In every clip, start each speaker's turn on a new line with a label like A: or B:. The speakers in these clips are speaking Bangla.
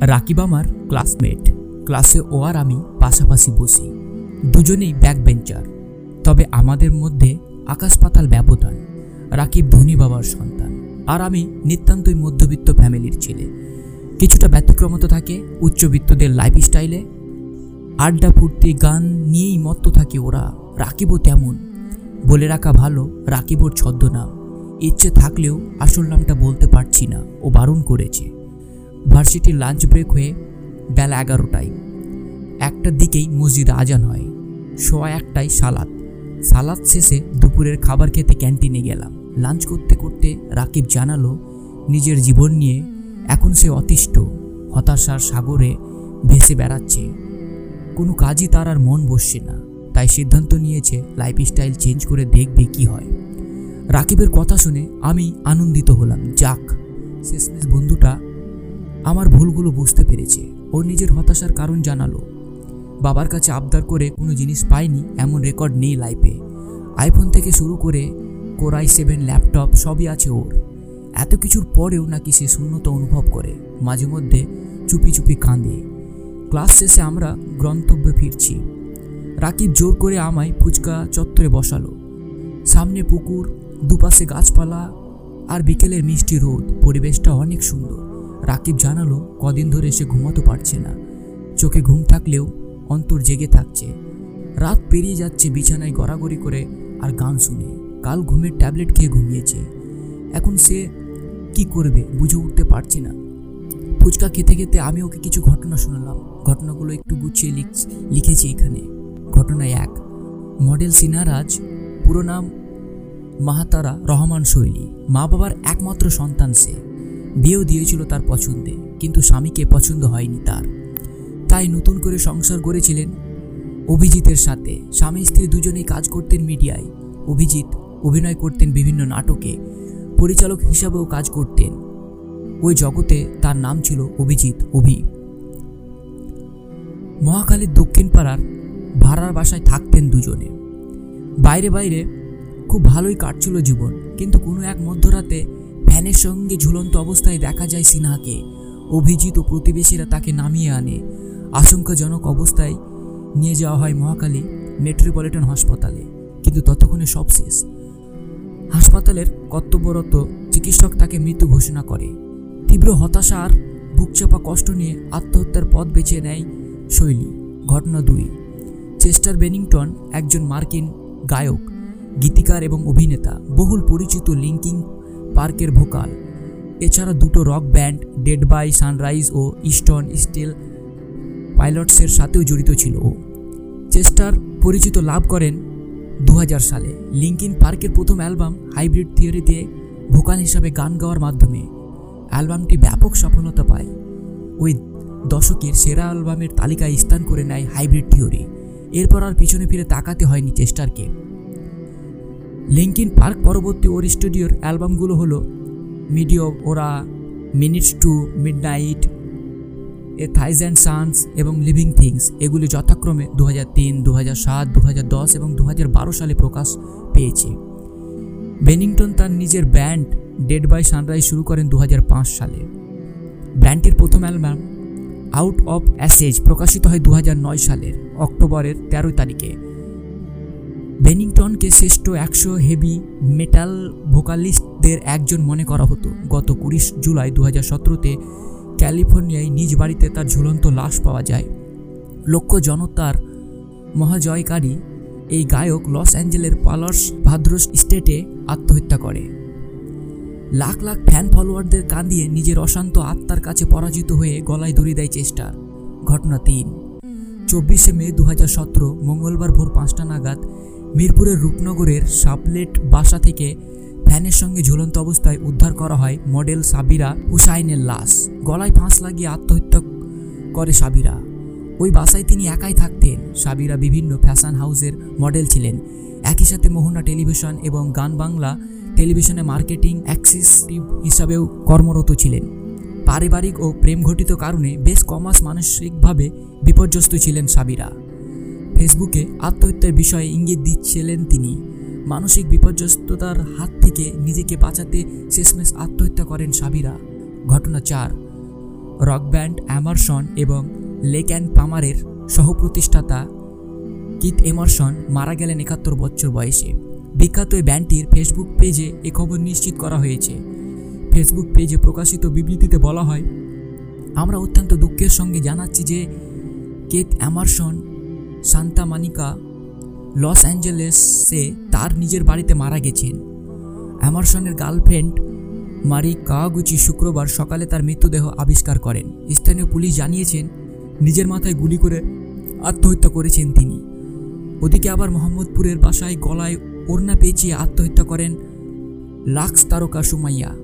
A: রাকিব আমার ক্লাসমেট ক্লাসে ও আর আমি পাশাপাশি বসি। দুজনেই ব্যাক বেঞ্চার তবে আমাদের মধ্যে আকাশ পাতাল ব্যবধান। রাকিব ধনী বাবার সন্তান। আর আমি নিতান্তই মধ্যবিত্ত ফ্যামিলির ছেলে। কিছুটা ব্যতিক্রমত থাকে উচ্চবিত্তদের লাইফস্টাইলে আড্ডা, ফুর্তি, গান নিয়েই মত্ত থাকে ওরা। রাকিবও তেমন। বলে রাখা ভালো, রাকিবর ছদ্মনাম। ইচ্ছে থাকলেও আসল নামটা বলতে পারছি না। ও বারণ করেছে। ভার্সিটির লাঞ্চ ব্রেক হয়ে বেলা এগারোটায়। একটার দিকেই মসজিদ আজান হয়, সোয়া একটায় সালাদ। সালাদ শেষে দুপুরের খাবার খেতে ক্যান্টিনে গেলাম। লাঞ্চ করতে করতে রাকিব জানালো, নিজের জীবন নিয়ে এখন সে অতিষ্ঠ, হতাশার সাগরে ভেসে বেড়াচ্ছে। কোনো কাজই তার আর মন বসছে না, তাই সিদ্ধান্ত নিয়েছে লাইফস্টাইল চেঞ্জ করে দেখবে কি হয়। রাকিবের কথা শুনে আমি আনন্দিত হলাম। যাক, শেষমেশ বন্ধুটা আমার ভুলগুলো বুঝতে পেরেছে। ও নিজের হতাশার কারণ জানালো। বাবার কাছে আবদার করে কোনো জিনিস পায়নি, এমন রেকর্ড নেই লাইফে। আইফোন থেকে শুরু করে কোরাই সেভেন ল্যাপটপ সবই আছে ওর। এত কিছুর পরেও নাকি সে শূন্যতা অনুভব করে। মাঝে মধ্যে চুপি চুপি কাঁদে। ক্লাস শেষে আমরা গন্তব্যে ফিরছি। রাকিব জোর করে আমায় ফুচকা চত্বরে বসালো। সামনে পুকুর, দুপাশে গাছপালা আর বিকেলের মিষ্টি রোদ। পরিবেশটা অনেক সুন্দর। রাকিব জানালো, কদিন ধরে সে ঘুমাতে পারছে না। চোখে ঘুম থাকলেও অন্তর জেগে থাকছে। রাত পেরিয়ে যাচ্ছে বিছানায় গড়াগড়ি করে আর গান শুনে। কাল ঘুমের ট্যাবলেট খেয়ে ঘুমিয়েছে। এখন সে কি করবে বুঝে উঠতে পারছে না। ফুচকা খেতে খেতে আমি ওকে কিছু ঘটনা শোনালাম। ঘটনাগুলো একটু গুছিয়ে লিখ- লিখেছি এখানে। ঘটনা এক, মডেল সিনারাজ, পুরো নাম মাহাতারা রহমান শৈলী। মা বাবার একমাত্র সন্তান সে। বিয়েও দিয়েছিল তার পছন্দে, কিন্তু স্বামীকে পছন্দ হয়নি তার। তাই নতুন করে সংসার গড়েছিলেন অভিজিতের সাথে। স্বামী স্ত্রী দুজনেই কাজ করতেন মিডিয়ায়। অভিজিৎ অভিনয় করতেন বিভিন্ন নাটকে। পরিচালক হিসাবেও কাজ করতেন। ওই জগতে তার নাম ছিল অভিজিৎ অভি। মহাখালীর দক্ষিণ পাড়ার ভাড়ার বাসায় থাকতেন দুজনে। বাইরে বাইরে খুব ভালোই কাটছিল জীবন, কিন্তু কোনো এক মধ্যরাতে ভ্যানের সঙ্গে ঝুলন্ত অবস্থায় দেখা যায় সিনহাকে। অভিজিৎ ও প্রতিবেশীরা তাকে নামিয়ে আনে। আশঙ্কাজনক অবস্থায় নিয়ে যাওয়া হয় মহাকালী মেট্রোপলিটন হাসপাতালে, কিন্তু ততক্ষণে সব শেষ। হাসপাতালের কর্তব্যরত চিকিৎসক তাকে মৃত্যু ঘোষণা করে। তীব্র হতাশা আর বুকচাপা কষ্ট নিয়ে আত্মহত্যার পথ বেছে নেয় শৈলী। ঘটনা দুই, চেস্টার বেনিংটন একজন মার্কিন গায়ক, গীতিকার এবং অভিনেতা। বহুল পরিচিত লিঙ্কিং পার্কের ভোকাল। এছাড়া দুটো rock band, dead by, sunrise ও ইস্টন স্টিল পাইলটসের সাথেও জড়িত ছিল ও। চেস্টার পরিচিত লাভ করেন দু হাজার সালে। লিঙ্কিন পার্কের প্রথম অ্যালবাম হাইব্রিড থিওরিতে ভোকাল হিসাবে গান গাওয়ার মাধ্যমে অ্যালবামটি ব্যাপক সফলতা পায়। ওই দশকের সেরা অ্যালবামের তালিকায় স্থান করে নেয় হাইব্রিড থিওরি। এরপর আর পিছনে ফিরে তাকাতে হয়নি চেস্টারকে। লিঙ্কিন পার্ক পরবর্তী ওর স্টুডিওর অ্যালবামগুলো হলো Meteora, Minutes to Midnight, A Thousand Suns এবং লিভিং থিংস। এগুলি যথাক্রমে দু হাজার তিন দু হাজার সাত দু হাজার দশ এবং দু হাজার বারো সালে প্রকাশ পেয়েছে। বেনিংটন তার নিজের ব্যান্ড ডেড বাই সানরাইজ শুরু করেন দু হাজার পাঁচ সালে। ব্যান্ডটির প্রথম অ্যালবাম আউট অফ অ্যাসেজ প্রকাশিত হয় দু হাজার নয় সালের অক্টোবরের তেরোই তারিখে। বেনিংটনকে শ্রেষ্ঠ একশো হেভি মেটাল ভোকালিস্টদের একজন মনে করা হতো। গত কুড়ি জুলাই দু হাজার সতেরোতে ক্যালিফোর্নিয়ায় নিজ বাড়িতে তার ঝুলন্ত লাশ পাওয়া যায়। লক্ষ জনতার মহাজয়কারী এই গায়ক লস অ্যাঞ্জেলের পালার্স ভাদ্রস স্টেটে আত্মহত্যা করে। লাখ লাখ ফ্যান ফলোয়ারদের কাঁদিয়ে নিজের অশান্ত আত্মার কাছে পরাজিত হয়ে গলায় দড়ি দেয় চেষ্টার। ঘটনা তিন। চব্বিশে মে দু হাজার সতেরো মঙ্গলবার ভোর পাঁচটা নাগাদ মিরপুরের রূপনগরের সাপলেট বাসা থেকে ফ্যানের সঙ্গে ঝুলন্ত অবস্থায় উদ্ধার করা হয় মডেল সাবিরা হুসাইনের লাশ। গলায় ফাঁস লাগিয়ে আত্মহত্যা করে সাবিরা। ওই বাসায় তিনি একাই থাকতেন। সাবিরা বিভিন্ন ফ্যাশন হাউসের মডেল ছিলেন। একই সাথে মোহনা টেলিভিশন এবং গান বাংলা টেলিভিশনে মার্কেটিং অ্যাক্সিসটিভ হিসাবেও কর্মরত ছিলেন। পারিবারিক ও প্রেমঘটিত কারণে বেশ কমাস মানসিকভাবে বিপর্যস্ত ছিলেন সাবিরা। ফেসবুকে আত্মহত্যার বিষয়ে ইঙ্গিত দিচ্ছিলেন তিনি। মানসিক বিপর্যস্ততার হাত থেকে নিজেকে বাঁচাতে শেষমেশ আত্মহত্যা করেন সাবিরা। ঘটনা চার রক ব্যান্ড অ্যামারসন এবং লেক অ্যান্ড পামারের সহপ্রতিষ্ঠাতা কিত এমারসন মারা গেলেন একাত্তর বছর বয়সে। বিখ্যাত এই ব্যান্ডটির ফেসবুক পেজে এ খবর নিশ্চিত করা হয়েছে। ফেসবুক পেজে প্রকাশিত বিবৃতিতে বলা হয়, আমরা অত্যন্ত দুঃখের সঙ্গে জানাচ্ছি যে Keith Emerson Santa Monica Los অ্যাঞ্জেলেসে তার নিজের বাড়িতে মারা গেছেন। অ্যামারসনের গার্লফ্রেন্ড মারি কাগুচি শুক্রবার সকালে তার মৃতদেহ আবিষ্কার করেন। স্থানীয় পুলিশ জানিয়েছেন, নিজের মাথায় গুলি করে আত্মহত্যা করেছেন তিনি। ওদিকে আবার মোহাম্মদপুরের বাসায় গলায় ওড়না পেঁচিয়ে আত্মহত্যা করেন লাক্স তারকা সুমাইয়া।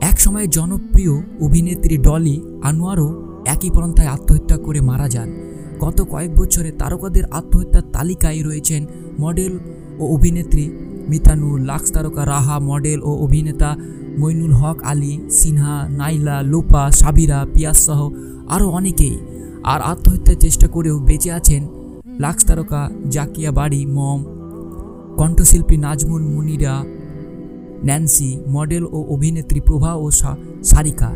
A: এক সময় জনপ্রিয় অভিনেত্রী ডলি আনোয়ারও একই পন্থায় আত্মহত্যা করে মারা যান। গত কয়েক বছরে তারকাদের আত্মহত্যার তালিকায় রয়েছেন মডেল ও অভিনেত্রী মিতানুর, লাক্স তারকা রাহা, মডেল ও অভিনেতা মইনুল হক আলী, সিনহা, নাইলা, লোপা, সাবিরা পিয়াস সহ আরও অনেকেই আর আত্মহত্যার চেষ্টা করেও বেঁচে আছেন লাক্স তারকা জাকিয়া বাড়ি, মম, কণ্ঠশিল্পী নাজমুল মুনিরা, ন্যান্সি, মডেল ও অভিনেত্রী প্রভা ও সারিকা।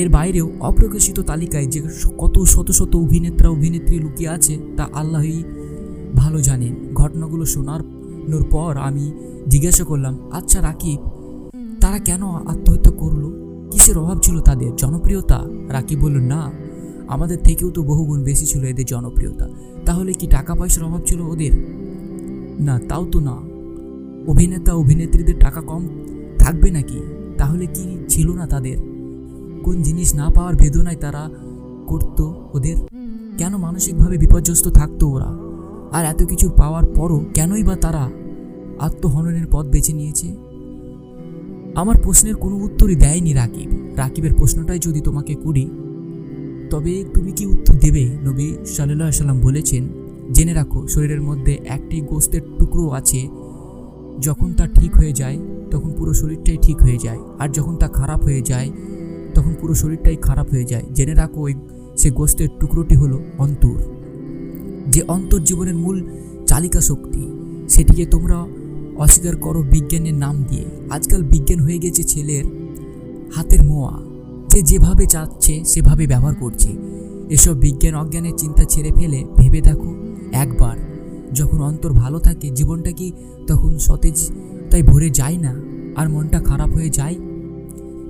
A: এর বাইরেও অপ্রকাশিত তালিকায় যে কত শত শত অভিনেত্রা অভিনেত্রী লুকিয়ে আছে, তা আল্লাহই ভালো জানেন। ঘটনাগুলো শোনার পর আমি জিজ্ঞাসা করলাম আচ্ছা রাকিব, তারা কেন আত্মহত্যা করল? কিসের অভাব ছিল তাদের? জনপ্রিয়তা? রাকিব বলল, না, আমাদের থেকেও তো বহুগুণ বেশি ছিল এদের জনপ্রিয়তা। তাহলে কি টাকা পয়সার অভাব ছিল ওদের? না, তাও তো না। অভিনেতা, অভিনেত্রীদের টাকা কম থাকবে নাকি? তাহলে কি ছিল না তাদের? কোন জিনিস না পাওয়ার বেদনায় তারা করতো ওদের? কেন মানসিকভাবে বিপর্যস্ত থাকতো ওরা? আর এত কিছু পাওয়ার পরও কেনই বা তারা আত্মহননের পথ বেছে নিয়েছে? আমার প্রশ্নের কোনো উত্তরই দেয়নি রাকিব। রাকিবের প্রশ্নটাই যদি তোমাকে করি, তবে তুমি কি উত্তর দেবে? নবী সাল্লাহ সাল্লাম বলেছেন, জেনে রাখো, শরীরের মধ্যে একটি গোস্তের টুকরো আছে, যখন তা ঠিক হয়ে যায়, তখন পুরো শরীরটাই ঠিক হয়ে যায়। আর যখন তা খারাপ হয়ে যায় তখন পুরো শরীরটাই খারাপ হয়ে যায়। জেনে রাখো, ওই সে গোস্তের টুকরোটি হলো অন্তর। যে অন্তর জীবনের মূল চালিকা শক্তি, সেটিকে তোমরা অস্বীকার করো বিজ্ঞানের নাম দিয়ে। আজকাল বিজ্ঞান হয়ে গেছে ছেলের হাতের মোয়া। যে যেভাবে চাচ্ছে, সেভাবে ব্যবহার করছে। এসব বিজ্ঞান অজ্ঞানের চিন্তা ছেড়ে ফেলে, ভেবে দেখো, একবার যখন অন্তর ভালো থাকে, জীবনটা কি তখন সতেজ তাই ভরে যায় না? আর মনটা খারাপ হয়ে যায়?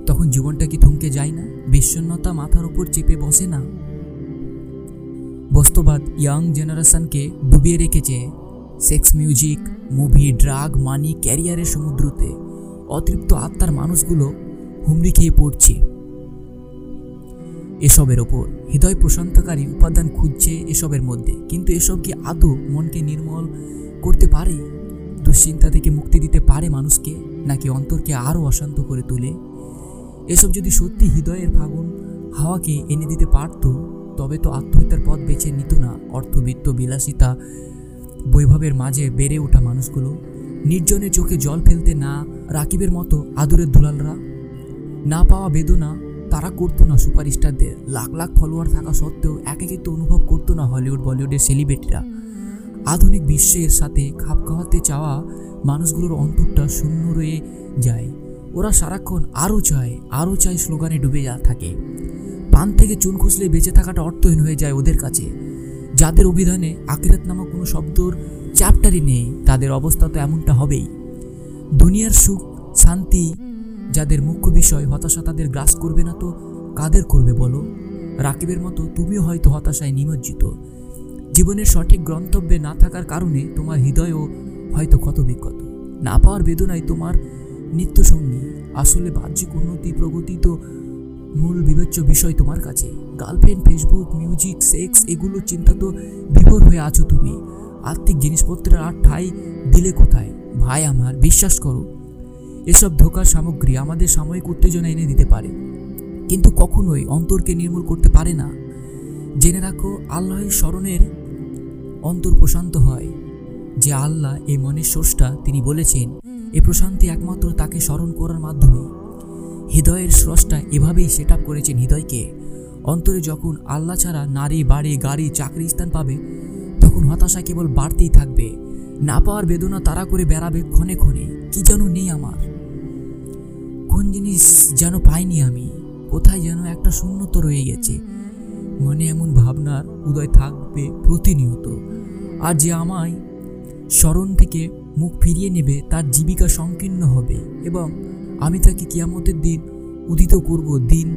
A: তখন জীবনটা কি থমকে যায় না? বিষণ্নতা মাথার উপর চেপে বসে না? বস্তবাদ ইয়াং জেনারেশনকে ডুবিয়ে রেখেছে sex music, movie, drug, money, ক্যারিয়ারের সমুদ্রতে। অতৃপ্ত আত্মার মানুষগুলো হুমড়ি খেয়ে পড়ছে। এসবের ওপর হৃদয় প্রশান্তকারী উপাদান খুঁজছে এসবের মধ্যে। কিন্তু এসব কি আদৌ মনকে নির্মল করতে পারে? দুশ্চিন্তা থেকে মুক্তি দিতে পারে মানুষকে, নাকি অন্তরকে আরও অশান্ত করে তোলে? এসব যদি সত্যি হৃদয়ের ফাগুন হাওয়াকে এনে দিতে পারত, তবে তো আত্মহত্যার পথ বেছে নিত না অর্থবিত্ত বিলাসিতা বৈভবের মাঝে বেড়ে ওঠা মানুষগুলো। নির্জনের চোখে জল ফেলতে না রাকিবের মতো আদরের দুলালরা। না পাওয়া বেদনা তারা করতো না সুপারস্টারদের লাখ লাখ ফলোয়ার থাকা সত্ত্বেও একাকিত্ব অনুভব করতো না হলিউড, বলিউডের সেলিব্রিটিরা। আধুনিক বিশ্বের সাথে খাপ খাওয়াতে চাওয়া মানুষগুলোর অন্তরটা শূন্য রয়ে যায়। ওরা সারাক্ষণ আরও চায় আরও চায় স্লোগানে ডুবে যা থাকে। পান থেকে চুন খুঁজলে বেঁচে থাকাটা অর্থহীন হয়ে যায় ওদের কাছে। যাদের অভিধানে আকিরাত নামক কোনো শব্দর চ্যাপ্টারই নেই, তাদের অবস্থা তো এমনটা হবেই। দুনিয়ার সুখ, শান্তি, যাদের মুখ্য বিষয় হতাশা তাদের গ্রাস করবে না তো কাদের করবে বলো? রাকিবের মতো তুমিও হয়তো হতাশায় নিমজ্জিত। জীবনের সঠিক গন্তব্যে না থাকার কারণে তোমার হৃদয়ও হয়তো ক্ষত বিক্ষত না পাওয়ার বেদনায় তোমার নিত্যসঙ্গী। আসলে বাহ্যিক উন্নতি প্রগতি তো মূল বিবেচ্য বিষয় তোমার কাছে। গার্লফ্রেন্ড, ফেসবুক, মিউজিক, সেক্স এগুলোর চিন্তা তো বিভোর হয়ে আছো তুমি। আর্থিক জিনিসপত্রের আর ঠাই দিলে কোথায়? ভাই আমার, বিশ্বাস করো, এসব ধোকার সামগ্রী আমাদের সাময়িক উত্তেজনা এনে দিতে পারে। কিন্তু কখনোই অন্তরকে নির্মূল করতে পারে না। জেনে রাখো আল্লাহের স্মরণের অন্তর প্রশান্ত হয়। যে আল্লাহ এই মনের সোর্সটা তিনি বলেছেন এ প্রশান্তি একমাত্র তাকে স্মরণ করার মাধ্যমে। হৃদয়ের স্রষ্টা এভাবেই সেট আপ করেছেন হৃদয়কে। অন্তরে যখন আল্লাহ ছাড়া নারী, বাড়ি, গাড়ি, চাকরি স্থান পাবে, তখন হতাশা কেবল বাড়তেই থাকবে। না পাওয়ার বেদনা তারা করে বেড়াবে ক্ষণে ক্ষণে। কি যেন নেই আমার। কোন জিনিস যেন পাইনি আমি। কোথায় যেন একটা শূন্যত রয়ে গেছে। মনে এমন ভাবনার উদয় থাকবে প্রতিনিয়ত। আর যে আমায় স্মরণ থেকে মুখ ফিরিয়ে নেবে, তার জীবিকা সংকীর্ণ হবে এবং আমি তাকে কিয়ামতের দিন উদিত করব দিন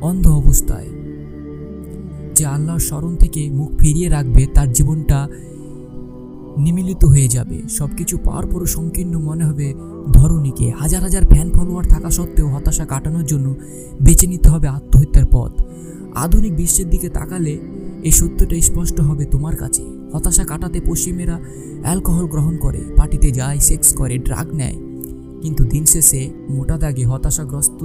A: অন্ধ অবস্থায়। যে আল্লাহর স্মরণ থেকে মুখ ফিরিয়ে রাখবে, তার জীবনটা নিমিলিত হয়ে যাবে। সব কিছু পাওয়ার পরও সংকীর্ণ মনে হবে ধরণীকে। হাজার হাজার ফ্যান ফলোয়ার থাকা সত্ত্বেও হতাশা কাটানোর জন্য বেছে নিতে হবে আত্মহত্যার পথ। আধুনিক বিশ্বের দিকে তাকালে এই সত্যটা স্পষ্ট হবে তোমার কাছে। হতাশা কাটাতে পশ্চিমেরা অ্যালকোহল গ্রহণ করে, পার্টিতে যায়, সেক্স করে, ড্রাগ নেয়। কিন্তু দিন শেষে মোটা দাগে হতাশাগ্রস্ত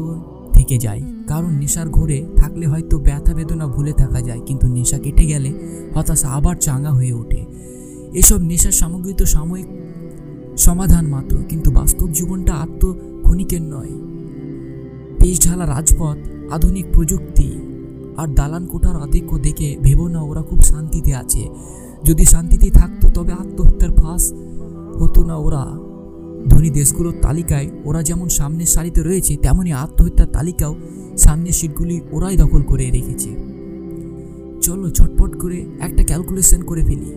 A: থেকে যায়। কারণ নেশার ঘোরে থাকলে হয়তো ব্যথা বেদনা ভুলে থাকা যায়, কিন্তু নেশা কেটে গেলে হতাশা আবার চাঙ্গা হয়ে ওঠে। এসব নেশার সামগ্রী তো সাময়িক সমাধান মাত্র, কিন্তু বাস্তব জীবনটা আত্মক্ষণিকের নয়। পেশ ঢালা রাজপথ, আধুনিক প্রযুক্তি আর দালান কোঠার আধিক্য দেখে ভেবো না, ওরা খুব শান্তিতে আছে। যদি শান্তিতে থাকতো, তবে আত্মহত্যার ফাঁস হতো না ওরা। ধনী দেশগুলোর তালিকায় ওরা যেমন সামনের সারিতে রয়েছে তেমনই আত্মহত্যার তালিকাও সামনের সিটগুলি ওরাই দখল করে রেখেছে। চলো ছটপট করে একটা ক্যালকুলেশন করে ফেলি।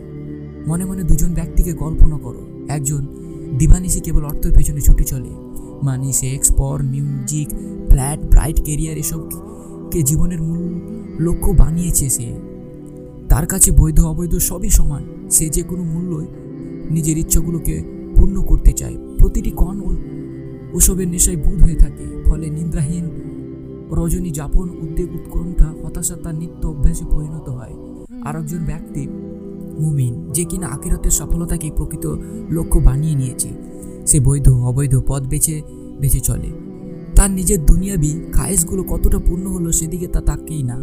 A: মনে মনে দুজন ব্যক্তিকে কল্পনা করো। একজন দিবানিসি কেবল অর্থের পেছনে ছুটে চলে। মানি সেক্স পর মিউজিক ফ্ল্যাট ব্রাইট কেরিয়ার এসবকে জীবনের মূল লক্ষ্য বানিয়েছে সে। তার কাছে বৈধ, অবৈধ সবই সমান। সে যে কোনো মূল্যই নিজের ইচ্ছাগুলোকে পূর্ণ করতে চায়। প্রতিটি কণ ওসবের নেশায় বুধ হয়ে থাকে। ফলে নিদ্রাহীন রজনী যাপন, উদ্বেগ, উৎকণ্ঠা, হতাশা তার নিত্য অভ্যাসে পরিণত হয়। আর একজন ব্যক্তি মুমিন, যে কিনা আকিরতের সফলতাকে প্রকৃত লক্ষ্য বানিয়ে নিয়েছে। সে বৈধ, অবৈধ পথ বেছে বেছে চলে। তার নিজের দুনিয়াবি খায়েসগুলো কতটা পূর্ণ হলো সেদিকে তা তাকেই না।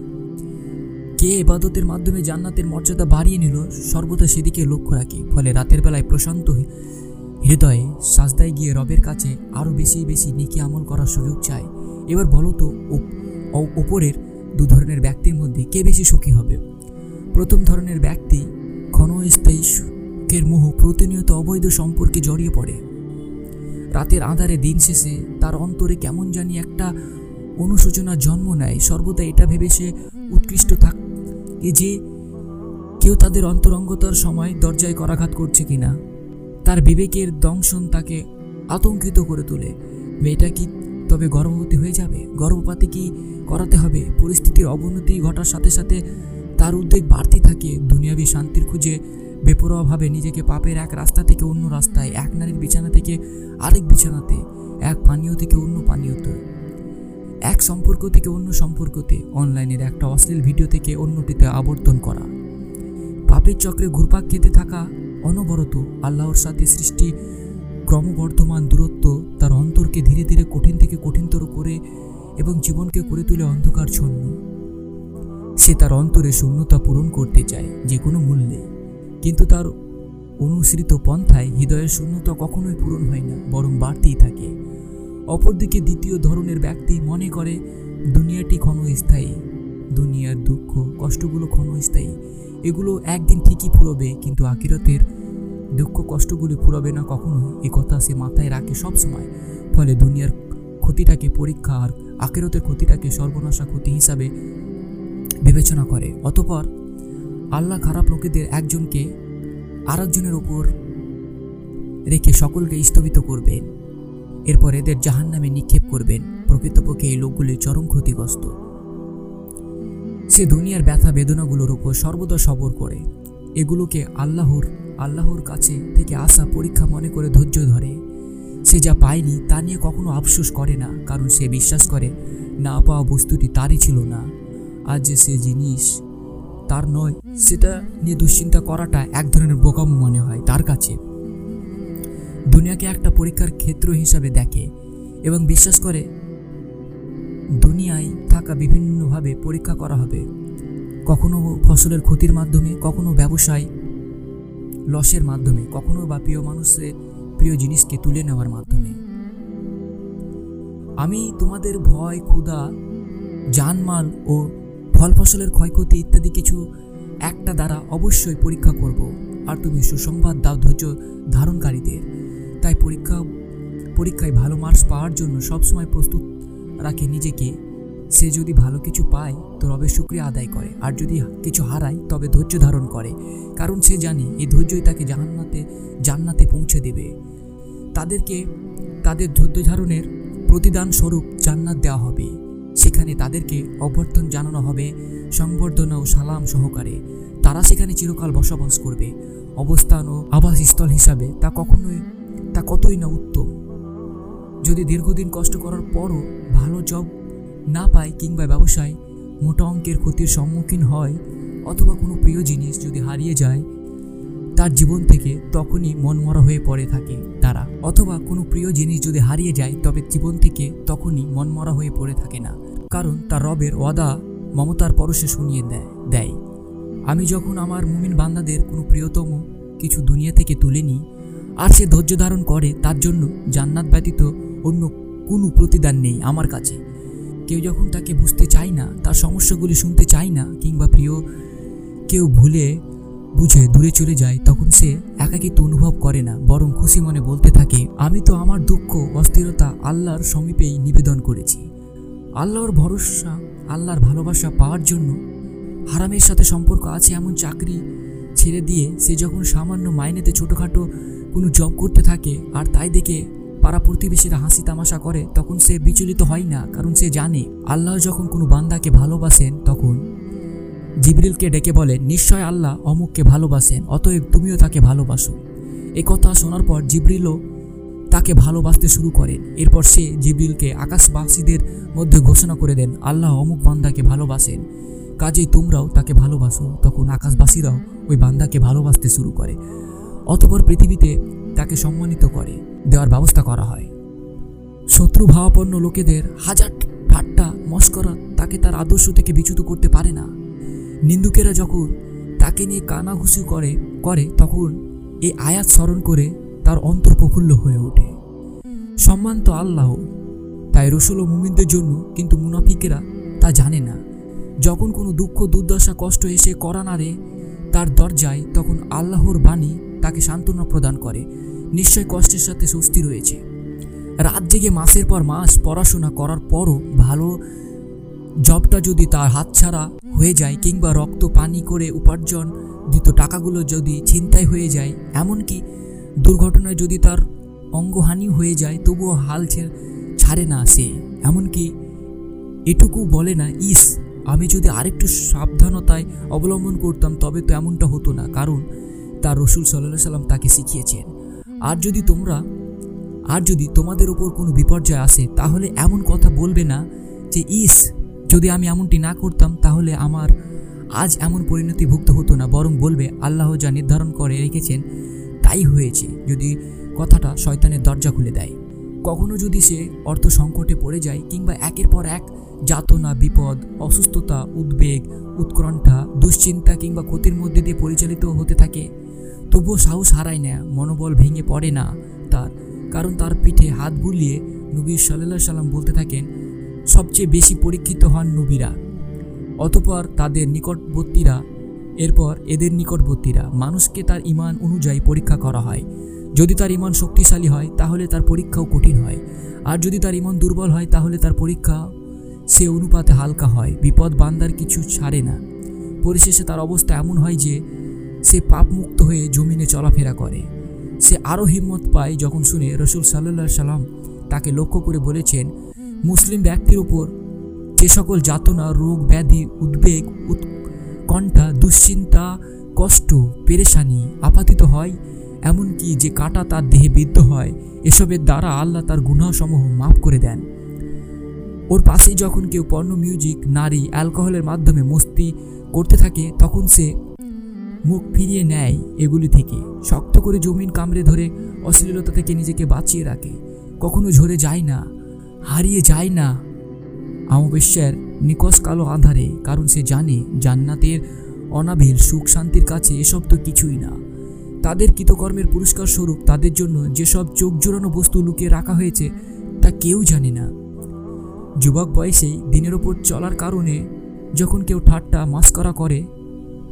A: কে এবাদতের মাধ্যমে জান্নাতের মর্যাদা বাড়িয়ে নিল, সর্বদা সেদিকে লক্ষ্য রাখি। ফলে রাতের বেলায় প্রশান্ত হৃদয়ে সাজদায় গিয়ে রবের কাছে আরও বেশি বেশি নেকি আমল করার সুযোগ চায়। এবার বলো তো ওপরের দু ধরনের ব্যক্তির মধ্যে কে বেশি সুখী হবে? প্রথম ধরনের ব্যক্তি ক্ষণস্থায়ী সুখের মোহ প্রতিনিয়ত অবৈধ সম্পর্কে জড়িয়ে পড়ে। রাতের আধারে দিন শেষে তার অন্তরে কেমন জানি একটা অনুশোচনা জন্ম নেয়। সর্বদা এটা ভেবে সে উৎকৃষ্ট থাকে যে কেউ তাদের অন্তরঙ্গতার সময় দরজায় করাঘাত করছে কিনা। তার বিবেকের দংশন তাকে আতঙ্কিত করে তোলে। মেয়েটা কি তবে গর্ভবতী হয়ে যাবে? গর্ভপাতে কি করাতে হবে? পরিস্থিতির অবনতি ঘটার সাথে সাথে তার উদ্বেগ বাড়তি থাকে। দুনিয়াবি শান্তির খুঁজে বেপরোয়াভাবে নিজেকে পাপের এক রাস্তা থেকে অন্য রাস্তায়, এক নারীর বিছানা থেকে আরেক বিছানাতে, এক পানীয় থেকে অন্য পানীয়তে, এক সম্পর্ক থেকে অন্য সম্পর্কতে, অনলাইনের একটা অশ্লীল ভিডিও থেকে অন্যটিতে আবর্তন করা। পাপের চক্রে ঘুরপাক খেতে থাকা অনবরত আল্লাহর সাথে সৃষ্টি ক্রমবর্ধমান দূরত্ব তার অন্তরকে ধীরে ধীরে কঠিন থেকে কঠিনতর করে এবং জীবনকে করে তুলে অন্ধকার ছন্ন সে তার অন্তরে শূন্যতা পূরণ করতে চায়, যে কোনো মূল্যে। কিন্তু তার অনুসৃত পন্থায় হৃদয়ের শূন্যতা কখনোই পূরণ হয় না, বরং বাড়তেই থাকে। অপরদিকে দ্বিতীয় ধরনের ব্যক্তি মনে করে, দুনিয়াটি ক্ষণস্থায়ী, দুনিয়ার দুঃখ, কষ্টগুলো ক্ষণস্থায়ী, এগুলো একদিন ঠিকই ফুরবে, কিন্তু আকিরতের দুঃখ, কষ্টগুলি ফুরবে না কখনো। এ কথা সে মাথায় রাখে সব সময় ফলে দুনিয়ার ক্ষতিটাকে পরীক্ষা আর আকিরতের ক্ষতিটাকে সর্বনাশা ক্ষতি হিসাবে বিবেচনা করে। অতপর আল্লাহ খারাপ লোকেদের একজনকে আরেকজনের ওপর রেখে সকলকে স্থগিত করবেন। এরপর এদের জাহান নামে নিক্ষেপ করবেন। প্রকৃতপক্ষে এই লোকগুলি চরম ক্ষতিগ্রস্ত। সে দুনিয়ার ব্যথা বেদনাগুলোর উপর সর্বদা সবর করে। এগুলোকে আল্লাহর আল্লাহর কাছে থেকে আসা পরীক্ষা মনে করে ধৈর্য ধরে। সে যা পায়নি তা নিয়ে কখনো আফসোস করে না, কারণ সে বিশ্বাস করে, না পাওয়া বস্তুটি তারই ছিল না। আজ যে সে জিনিস তার নয়, সেটা নিয়ে দুশ্চিন্তা করাটা এক ধরনের বোকামো মনে হয় তার কাছে। দুনিয়াকে একটা পরীক্ষার ক্ষেত্র হিসাবে দেখে এবং বিশ্বাস করে দুনিয়ায় থাকা বিভিন্নভাবে পরীক্ষা করা হবে। কখনো ফসলের ক্ষতির মাধ্যমে, কখনো ব্যবসায় লসের মাধ্যমে, কখনো বা প্রিয় মানুষের প্রিয় জিনিসকে তুলে নেওয়ার মাধ্যমে। আমি তোমাদের ভয়, ক্ষুধা, জানমাল ও ফল ফসলের ক্ষয়ক্ষতি ইত্যাদি কিছু একটা দ্বারা অবশ্যই পরীক্ষা করব। আর তুমি সুসংবাদ দাও ধৈর্য ধারণকারীদের। তাই পরীক্ষা, পরীক্ষায় ভালো মার্কস পাওয়ার জন্য সবসময় প্রস্তুত রাখে নিজেকে। সে যদি ভালো কিছু পায় তো রবের শুক্রিয়া আদায় করে। আর যদি কিছু হারায়, তবে ধৈর্য ধারণ করে। কারণ সে জানে, এই ধৈর্যই তাকে জাহান্নাতে জান্নাতে পৌঁছে দেবে। তাদেরকে, তাদের ধৈর্য ধারণের প্রতিদান স্বরূপ জান্নাত দেওয়া হবে। সেখানে তাদেরকে অভ্যর্থন জানানো হবে, সংবর্ধনা ও সালাম সহকারে। তারা সেখানে চিরকাল বসবাস করবে। অবস্থান ও আবাসস্থল হিসাবে তা কখনোই, তা কতই না উত্তম। যদি দীর্ঘদিন কষ্ট করার পরও ভালো জব না পায় কিংবা ব্যবসায় মোটা অঙ্কের ক্ষতির সম্মুখীন হয়, অথবা কোনো প্রিয় জিনিস যদি হারিয়ে যায়, তার জীবন থেকে তখনই মনমরা হয়ে পড়ে থাকে তারা। অথবা কোনো প্রিয় জিনিস যদি হারিয়ে যায়, তবে জীবন থেকে তখনই মনমরা হয়ে পড়ে থাকে না। কারণ তার রবের ওয়াদা মমতার পরশে শুনিয়ে দেয় দেয়। আমি যখন আমার মুমিন বান্দাদের কোনো প্রিয়তম কিছু দুনিয়া থেকে তুলে নিই আর সে ধৈর্য ধারণ করে, তার জন্য জান্নাত ব্যতীত অন্য কোনো প্রতিদান নেই আমার কাছে। কেউ যখন তাকে বুঝতে চায় না, তার সমস্যাগুলি শুনতে চায় না, কিংবা প্রিয় কেউ ভুলে বুঝে দূরে চলে যায়, তখন সে একাকিত্ব অনুভব করে না, বরং খুশি মনে বলতে থাকে, আমি তো আমার দুঃখ, অস্থিরতা, আল্লাহর সমীপেই নিবেদন করেছি। আল্লাহর ভরসা, আল্লাহর ভালোবাসা পাওয়ার জন্য হারামের সাথে সম্পর্ক আছে এমন চাকরি ছেড়ে দিয়ে সে যখন সামান্য মাইনেতে ছোটোখাটো কোনো জব করতে থাকে আর তাই দেখে পাড়া প্রতিবেশীরা হাসি তামাশা করে, তখন সে বিচলিত হয় না, কারণ সে জানে আল্লাহ যখন কোনো বান্দাকে ভালোবাসেন, তখন জিবরিলকে ডেকে বলেন নিশ্চয় আল্লাহ অমুককে ভালোবাসেন, অতএব তুমিও তাকে ভালোবাসো। এ কথা শোনার পর জিবরিলও তাকে ভালোবাসতে শুরু করেন এরপর সে জিবরিলকে আকাশবাসীদের মধ্যে ঘোষণা করে দেন, আল্লাহ অমুক বান্দাকে ভালোবাসেন। কাজেই তোমরাও তাকে ভালোবাসো। তখন আকাশবাসীরাও ওই বান্দাকে ভালোবাসতে শুরু করে। অতপর পৃথিবীতে তাকে সম্মানিত করে, দেওয়ার ব্যবস্থা করা হয়। শত্রু ভাবাপন্ন লোকেদের হাজার ঠাট্টা মস্করা তাকে তার আদর্শ থেকে বিচ্যুত করতে পারে না। নিন্দুকেরা যখন তাকে নিয়ে কানাঘুষি করে করে তখন এই আয়াত স্মরণ করে তার অন্তর প্রফুল্ল হয়ে ওঠে। সম্মান তো আল্লাহ। তাই রসুল ও মুমিনদের জন্য কিন্তু মুনাফিকেরা তা জানে না। যখন কোনো দুঃখ দুর্দশা কষ্ট এসে করা নাড়ে তার দরজায় তখন আল্লাহর বাণী তাকে সান্ত্বনা প্রদান করে। নিশ্চয় কষ্টের সাথে স্বস্তি রয়েছে। রাত জেগে মাসের পর মাস পড়াশোনা করার পরও ভালো জবটা যদি তার হাতছাড়া হয়ে যায় কিংবা রক্ত পানি করে উপার্জন দিত টাকাগুলো যদি ছিনতাই হয়ে যায় এমনকি দুর্ঘটনায় যদি তার অঙ্গহানি হয়ে যায়, তবুও হাল ছাড়ে না সে। এমনকি এটুকু বলে না, ইস, আমি যদি আরেকটু সাবধানতায় অবলম্বন করতাম, তবে তো এমনটা হতো না। কারণ তার রসুল সাল্লাহ সাল্লাম তাকে শিখিয়েছেন, আর যদি তোমরা, আর যদি তোমাদের ওপর কোনো বিপর্যয় আসে, তাহলে এমন কথা বলবে না যে, ইস, যদি আমি এমনটি না করতাম, তাহলে আমার আজ এমন পরিণতি ভুক্ত হতো না। বরং বলবে, আল্লাহ যা নির্ধারণ করে রেখেছেন তাই হয়েছে যদি কথাটা শয়তানের দরজা খুলে দেয়। কখনো যদি সে অর্থ সংকটে পড়ে যায় কিংবা একের পর এক যাতনা, বিপদ, অসুস্থতা, উদ্বেগ উৎকণ্ঠা দুশ্চিন্তা কিংবা ক্ষতির মধ্যে দিয়ে পরিচালিত হতে থাকে, তবুও সাহস হারায় না, মনোবল ভেঙে পড়ে না তার। কারণ তার পিঠে হাত বুলিয়ে নবী সাল্লাহ সাল্লাম বলতে থাকেন, সবচেয়ে বেশি পরীক্ষিত হন নবীরা। অতপর তাদের নিকটবর্তীরা এরপর এদের নিকটবর্তীরা মানুষকে তার ইমান অনুযায়ী পরীক্ষা করা হয়। যদি তার ইমান শক্তিশালী হয়, তাহলে তার পরীক্ষাও কঠিন হয়। আর যদি তার ইমান দুর্বল হয়, তাহলে তার পরীক্ষা সে অনুপাতে হালকা হয়, বিপদ বান্দার কিছু ছাড়ে না। পরিশেষে তার অবস্থা এমন হয় যে, সে পাপমুক্ত হয়ে জমিনে চলাফেরা করে। সে আরও হিম্মত পায় যখন শুনে রসুল সাল্লা সাল্লাম তাকে লক্ষ্য করে বলেছেন, মুসলিম ব্যক্তির উপর যে সকল যাতনা, রোগ, ব্যাধি, উদ্বেগ উৎকণ্ঠা দুশ্চিন্তা, কষ্ট, পেরেশানি আপাতিত হয়, এমনকি যে কাটা তার দেহে বিদ্ধ হয়, এসবের দ্বারা আল্লাহ তার গুণাসমূহ মাফ করে দেন। ওর পাশেই যখন কেউ পর্ণ মিউজিক, নারী, অ্যালকোহলের মাধ্যমে মস্তি করতে থাকে, তখন সে মুখ ফিরিয়ে নেয় এগুলি থেকে। শক্ত করে জমিন কামড়ে ধরে অশ্লীলতা থেকে নিজেকে বাঁচিয়ে রাখে। কখনো ঝরে যায় না, হারিয়ে যায় না আমাবস্যার নিকশ কালো আধারে, কারণ সে জানে জান্নাতের অনাবিল সুখ শান্তির কাছে এসব তো কিছুই না। তাদের কৃতকর্মের পুরস্কার স্বরূপ তাদের জন্য যেসব চোখ জোড়ানো বস্তু লুকিয়ে রাখা হয়েছে, তা কেউ জানে না। যুবক বয়সেই দিনের ওপর চলার কারণে যখন কেউ ঠাট্টা মাস্করা করে,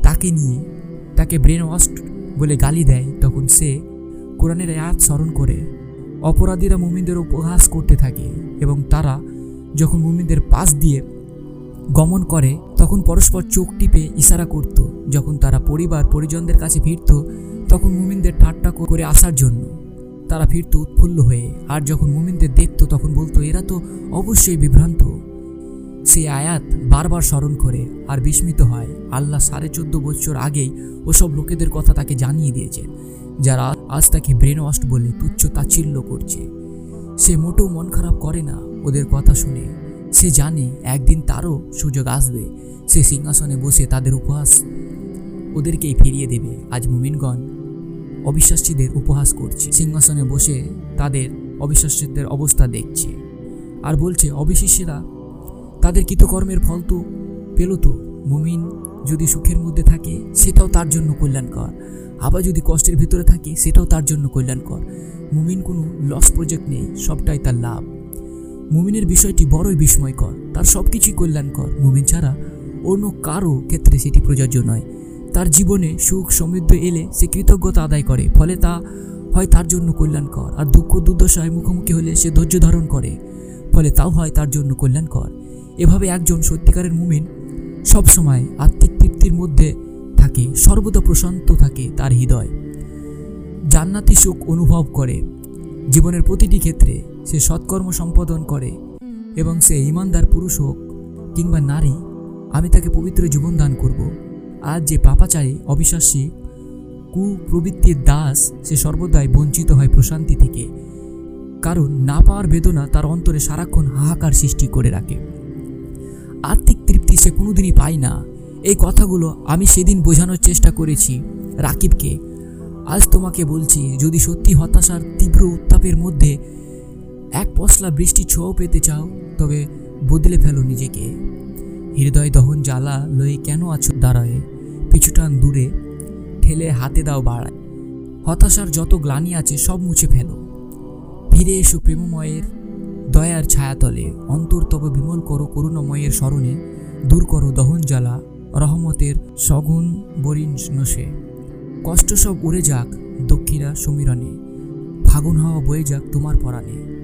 A: তাকে নিয়ে, তাকে ব্রেন ওয়াশ বলে গালি দেয়, তখন সে কোরআনের আয়াত স্মরণ করে। অপরাধীরা মুমিনদের উপহাস করতে থাকে এবং তারা যখন মুমিনদের পাশ দিয়ে গমন করে, তখন পরস্পর চোখ টিপে ইশারা করত। যখন তারা পরিবার, পরিজনদের কাছে ফিরত, তখন মুমিনদের ঠাট্টা করে আসার জন্য তারা ফিরত উৎফুল্ল হয়ে। আর যখন মুমিনদের দেখত, তখন বলতো, এরা তো অবশ্যই বিভ্রান্ত। সেই আয়াত বারবার স্মরণ করে আর বিস্মিত হয়। আল্লাহ সাড়ে চোদ্দ বছর আগেই ওসব লোকেদের কথা তাকে জানিয়ে দিয়েছেন, যারা আজ তাকে ব্রেন ওয়াস্ট বলে তুচ্ছ তাচ্ছিল্য করছে। সে মোটেও মন খারাপ করে না ওদের কথা শুনে। সে জানে একদিন তারও সুযোগ আসবে। সে সিংহাসনে বসে তাদের উপহাস ওদেরকেই ফিরিয়ে দেবে। আজ মুমিনগণ অবিশ্বাসীদের উপহাস করছে। সিংহাসনে বসে তাদের অবিশ্বাসীদের অবস্থা দেখছে। আর বলছে অবিশ্বাসীরা তাদের কৃতকর্মের ফল তো পেল তো। মুমিন যদি সুখের মধ্যে থাকে, সেটাও তার জন্য কল্যাণকর। আবার যদি কষ্টের ভিতরে থাকে, সেটাও তার জন্য কল্যাণকর। মুমিন কোনো লস প্রজেক্ট নেই, সবটাই তার লাভ। মুমিনের বিষয়টি বড়ই বিস্ময়কর, তার সব কিছুই কল্যাণকর। মুমিন ছাড়া অন্য কারও ক্ষেত্রে সেটি প্রযোজ্য নয়। তার জীবনে সুখ সমৃদ্ধ এলে সে কৃতজ্ঞতা আদায় করে, ফলে তা হয় তার জন্য কল্যাণকর। আর দুঃখ দুর্দশায় মুখোমুখি হলে সে ধৈর্য ধারণ করে, ফলে তাও হয় তার জন্য কল্যাণকর। এভাবে একজন সত্যিকারের মুমিন সবসময় আত্মিক তৃপ্তির মধ্যে থাকে, সর্বদা প্রশান্ত থাকে তার হৃদয়। জান্নাতি সুখ অনুভব করে। জীবনের প্রতিটি ক্ষেত্রে সে সৎকর্ম সম্পাদন করে এবং সে ইমানদার পুরুষ হোক কিংবা নারী, আমি তাকে পবিত্র জীবন দান করব। আজ যে পাপাচারী, অবিশ্বাসী কুপ্রবৃত্তির দাস, সে সর্বদাই বঞ্চিত হয় প্রশান্তি থেকে। কারণ না পাওয়ার বেদনা তার অন্তরে সারাক্ষণ হাহাকার সৃষ্টি করে রাখে। আর্থিক তৃপ্তি সে কোনোদিনই পায় না। এই কথাগুলো আমি সেদিন বোঝানোর চেষ্টা করেছি রাকিবকে। আজ তোমাকে বলছি, যদি সত্যি হতাশার তীব্র উত্তাপের মধ্যে এক পশলা বৃষ্টি ছোঁয়াও পেতে চাও, তবে বদলে ফেলো নিজেকে। হৃদয় দহন জ্বালা লয়ে কেন আছো দাঁড়ায়? পিছুটান দূরে ঠেলে হাতে দাও বাড়ায়। হতাশার যত গ্লানি আছে সব মুছে ফেলো। ফিরে এসো প্রেমময়ের দয়ার ছায়াতলে। অন্তর তব বিমল করো করুণময়ের স্মরণে। দূর করো দহন জ্বালা রহমতের সগুণ বরিণ নসে। কষ্ট সব উড়ে যাক দক্ষিণা সমীরণে। ফাগুন হাওয়া বয়ে যাক তোমার পরাণে।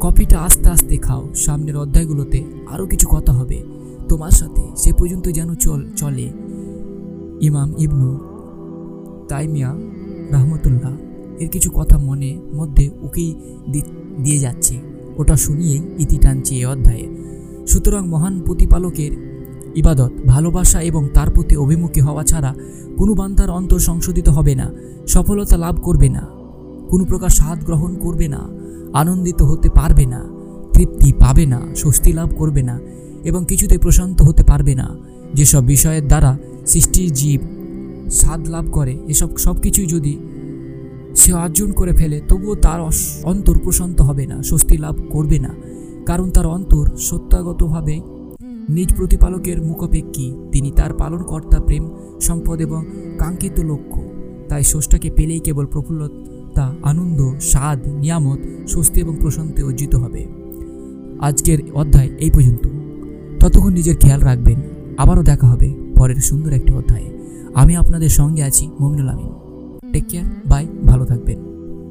A: কপিটা আস্তে আস্তে খাও, সামনের অধ্যায়গুলোতে আরও কিছু কথা হবে। তোমার সাথে সে পর্যন্ত যেন চল, চলে। ইমাম ইবনু তাইমিয়া রহমতুল্লাহ এর কিছু কথা মনে, মধ্যে উকেই দিয়ে যাচ্ছে। ওটা শুনিয়েই ইতি টানছে এ অধ্যায়ে। সুতরাং মহান প্রতিপালকের ইবাদত, ভালোবাসা এবং তার প্রতি অভিমুখী হওয়া ছাড়া কোনো বান্তার অন্তর সংশোধিত হবে না, সফলতা লাভ করবে না, কোনো প্রকার স্বাদ গ্রহণ করবে না, আনন্দিত হতে পারবে না, তৃপ্তি পাবে না, স্বস্তি লাভ করবে না এবং কিছুতে প্রশান্ত হতে পারবে না। যেসব বিষয়ের দ্বারা সৃষ্টির জীব স্বাদ লাভ করে, এসব সব কিছুই যদি সে অর্জন করে ফেলে, তবুও তার অন্তর প্রশান্ত হবে না, স্বস্তি লাভ করবে না। কারণ তার অন্তর সত্যাগতভাবে নিজ প্রতিপালকের মুখপেক্ষী তিনি তার পালনকর্তা প্রেম, সম্পদ এবং কাঙ্ক্ষিত লক্ষ্য। তাই স্রষ্টাকে পেলেই কেবল প্রফুল্লতা আনন্দ, স্বাদ, নিয়ামত, স্বস্তি এবং প্রশান্তে অর্জিত হবে। আজকের অধ্যায় এই পর্যন্ত। ততক্ষণ নিজের খেয়াল রাখবেন। আবারও দেখা হবে পরের সুন্দর একটি অধ্যায়ে। আমি আপনাদের সঙ্গে আছি Mominul Amin. Take care bye ভালো থাকবেন।